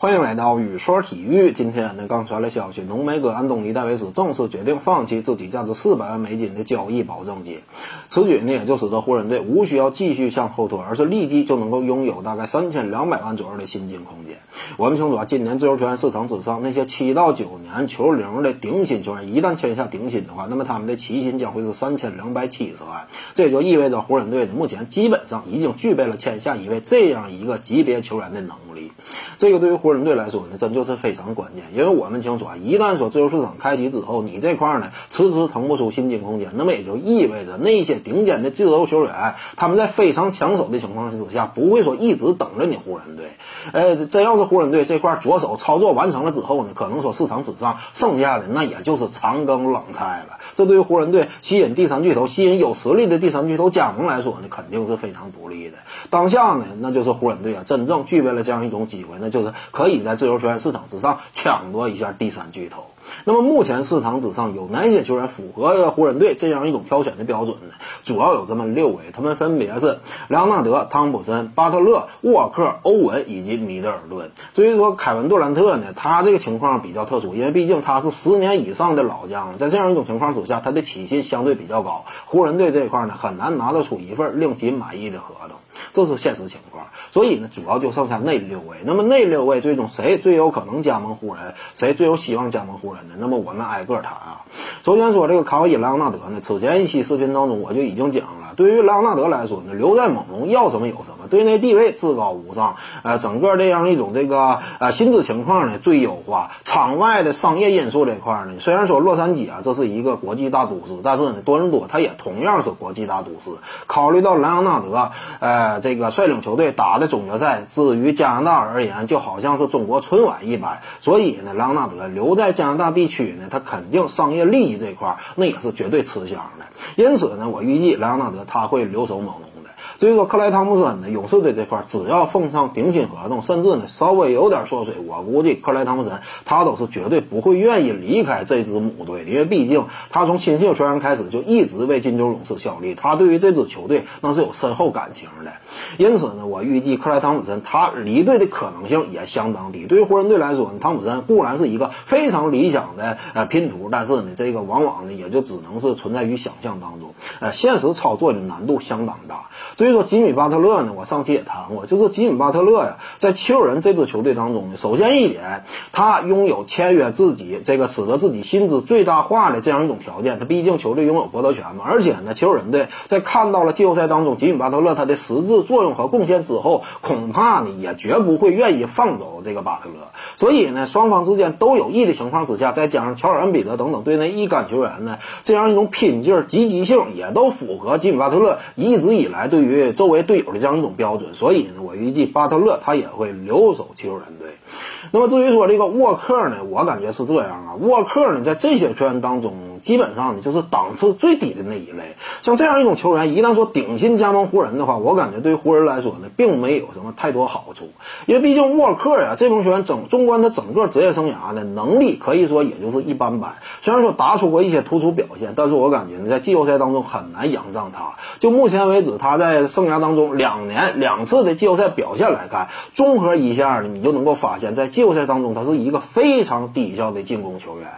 欢迎来到雨说体育。今天呢，刚传来消息，浓眉哥安东尼戴维斯正式决定放弃自己价值四百万美金的交易保证金。此举呢，也就使得湖人队无需要继续向后拖，而是立即就能够拥有大概三千两百万左右的薪金空间。我们清楚啊，今年自由球员市场之上那些七到九年球龄的顶薪球员，一旦签下顶薪的话，那么他们的起薪将会是三千两百七十万。这也就意味着湖人队呢，目前基本上已经具备了签下一位这样一个级别球员的能力。这个对于湖人队来说呢，真就是非常关键，因为我们清楚啊，一旦说自由市场开启之后，你这块呢迟迟腾不出薪金空间，那么也就意味着那些顶尖的自由球员，他们在非常抢手的情况之下，不会说一直等着你湖人队。呃，真要是湖人队这块着手操作完成了之后呢，可能说市场之上剩下的那也就是残羹冷菜了。这对于湖人队吸引第三巨头、吸引有实力的第三巨头加盟来说呢，肯定是非常不利的。当下呢，那就是湖人队啊，真正具备了这样一一种机会，那就是可以在自由球员市场之上抢夺一下第三巨头。那么目前市场之上有哪些球员符合湖人队这样一种挑选的标准呢？主要有这么六位，他们分别是莱昂纳德、汤普森、巴特勒、沃克、欧文以及米德尔顿。至于说凯文杜兰特呢，他这个情况比较特殊，因为毕竟他是十年以上的老将了，在这样一种情况之下，他的起薪相对比较高，湖人队这一块呢很难拿得出一份令其满意的合同。这是现实情况，所以呢，主要就剩下那六位。那么那六位最终谁最有可能加盟湖人，谁最有希望加盟湖人呢？那么我们挨个谈啊。首先说这个卡瓦伊·莱昂纳德呢，此前一期视频当中我就已经讲了，对于莱昂纳德来说呢，留在猛龙要什么有什么，对内地位至高无上，呃，整个这样一种这个呃薪资情况呢最优化，场外的商业因素这块呢，虽然说洛杉矶啊这是一个国际大都市，但是呢多伦多它也同样是国际大都市。考虑到莱昂纳德，呃，这个率领球队打的总决赛，至于加拿大而言，就好像是中国春晚一般，所以呢，莱昂纳德留在加拿大地区呢，他肯定商业利益这块那也是绝对吃香的。因此呢，我预计莱昂纳德他会留守猛龙。至于说克莱汤普森呢，勇士队这块只要奉上顶薪合同，甚至呢稍微有点缩水，我估计克莱汤普森他都是绝对不会愿意离开这支母队的，因为毕竟他从新秀球员开始就一直为金州勇士效力，他对于这支球队那是有深厚感情的。因此呢，我预计克莱汤普森他离队的可能性也相当低。对于湖人队来说呢，汤普森固然是一个非常理想的呃拼图，但是呢，这个往往呢也就只能是存在于想象当中，呃，现实操作的难度相当大。至以说吉米巴特勒呢，我上期也谈过，就是吉米巴特勒呀，在七六人这支球队当中呢，首先一点，他拥有签约自己这个使得自己薪资最大化的这样一种条件。他毕竟球队拥有夺得权嘛，而且呢，七六人队在看到了季后赛当中吉米巴特勒他的实质作用和贡献之后，恐怕呢也绝不会愿意放走这个巴特勒。所以呢，双方之间都有益的情况之下，再加上乔尔恩比德等等队内一干球员呢，这样一种拼劲、积极性也都符合吉米巴特勒一直以来对于周围队友的这样一种标准。所以呢，我预计巴特勒他也会留守七六人队。那么至于说这个沃克呢，我感觉是这样啊，沃克呢在这些球员当中，基本上呢就是档次最低的那一类。像这样一种球员，一旦说顶薪加盟湖人的话，我感觉对湖人来说呢，并没有什么太多好处。因为毕竟沃克呀，这名球员整纵观他整个职业生涯的能力，可以说也就是一般般。虽然说打出过一些突出表现，但是我感觉呢，在季后赛当中很难仰仗他。就目前为止，他在生涯当中两年两次的季后赛表现来看，综合一下呢，你就能够发现，在季后赛当中，他是一个非常低效的进攻球员。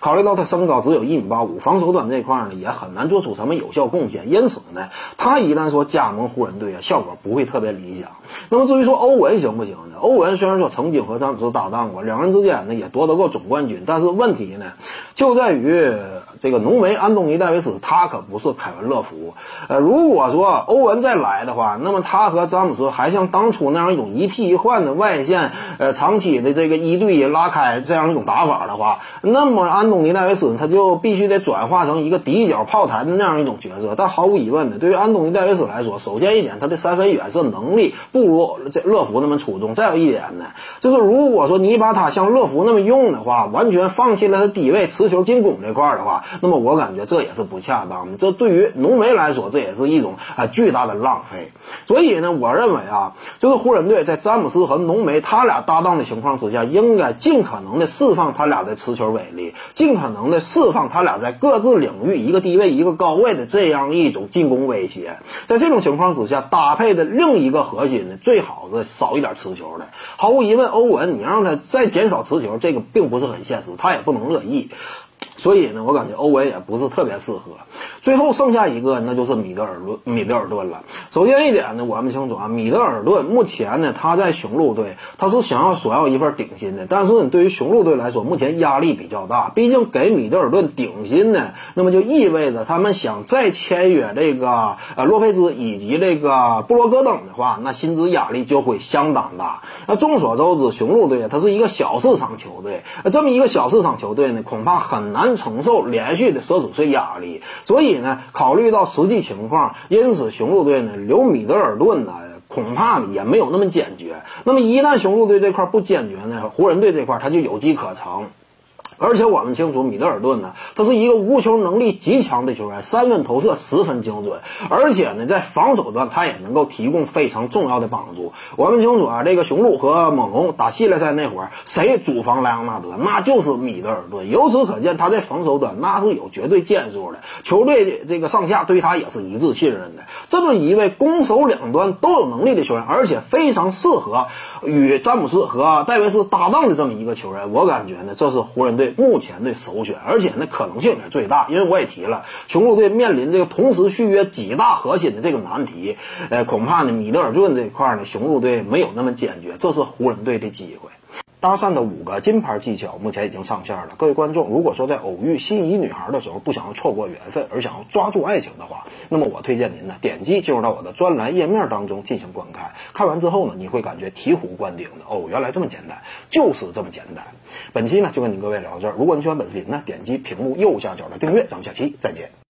考虑到他身高只有一米八五，防守端这块呢也很难做出什么有效贡献。因此呢，他一旦说加盟湖人队啊，效果不会特别理想。那么至于说欧文行不行呢？欧文虽然说曾经和詹姆斯搭档过，两人之间呢也夺得过总冠军，但是问题呢就在于这个浓眉安东尼戴维斯他可不是凯文乐福。呃，如果说欧文在来的话，那么他和詹姆斯还像当初那样一种一替一换的外线，呃，长期的这个一对一拉开这样一种打法的话，那么安东尼戴维斯他就必须得转化成一个底角炮台的那样一种角色。但毫无疑问的，对于安东尼戴维斯来说，首先一点，他的三分远射能力不如这乐福那么出众。再有一点呢，就是如果说你把他像乐福那么用的话，完全放弃了他低位持球进攻这块的话，那么我感觉这也是不恰当的。这对于浓眉来说，这也是一种啊巨大的拉浪费。所以呢，我认为啊，就是湖人队在詹姆斯和浓眉他俩搭档的情况之下，应该尽可能的释放他俩的持球威力，尽可能的释放他。俩在各自领域一个低位一个高位的这样一种进攻威胁。在这种情况之下，搭配的另一个核心呢，最好是少一点持球的。毫无疑问，欧文你让他再减少持球，这个并不是很现实，他也不能乐意。所以呢，我感觉欧文也不是特别适合。最后剩下一个，那就是米德尔顿，米德尔顿了。首先一点呢，我们清楚啊，米德尔顿目前呢，他在雄鹿队，他是想要索要一份顶薪的。但是，对于雄鹿队来说，目前压力比较大。毕竟给米德尔顿顶薪呢，那么就意味着他们想再签约这个呃洛佩兹以及这个布罗格登的话，那薪资压力就会相当大。那众所周知，雄鹿队它是一个小市场球队，那这么一个小市场球队呢，恐怕很难。承受连续的奢侈税压力，所以以呢，考虑到实际情况，因此雄鹿队呢留米德尔顿呢，恐怕也没有那么坚决。那么一旦雄鹿队这块不坚决呢，湖人队这块他就有机可乘。而且我们清楚，米德尔顿呢，他是一个无球能力极强的球员，三分投射十分精准，而且呢，在防守端他也能够提供非常重要的帮助。我们清楚啊，这个雄鹿和猛龙打系列赛那会儿，谁主防莱昂纳德，那就是米德尔顿。由此可见，他在防守端那是有绝对建树的，球队的这个上下对他也是一致信任的。这么一位攻守两端都有能力的球员，而且非常适合与詹姆斯和戴维斯搭档的这么一个球员，我感觉呢，这是湖人队。目前的首选，而且呢可能性也最大，因为我也提了，雄鹿队面临这个同时续约几大核心的这个难题，呃，恐怕呢米德尔顿这一块呢，雄鹿队没有那么坚决，这是湖人队的机会。搭讪的五个金牌技巧目前已经上线了。各位观众，如果说在偶遇心仪女孩的时候不想要错过缘分，而想要抓住爱情的话，那么我推荐您呢点击进入到我的专栏页面当中进行观看。看完之后呢，你会感觉醍醐灌顶的哦，原来这么简单，就是这么简单。本期呢就跟您各位聊到这儿。如果你喜欢本视频呢，点击屏幕右下角的订阅。咱们下期再见。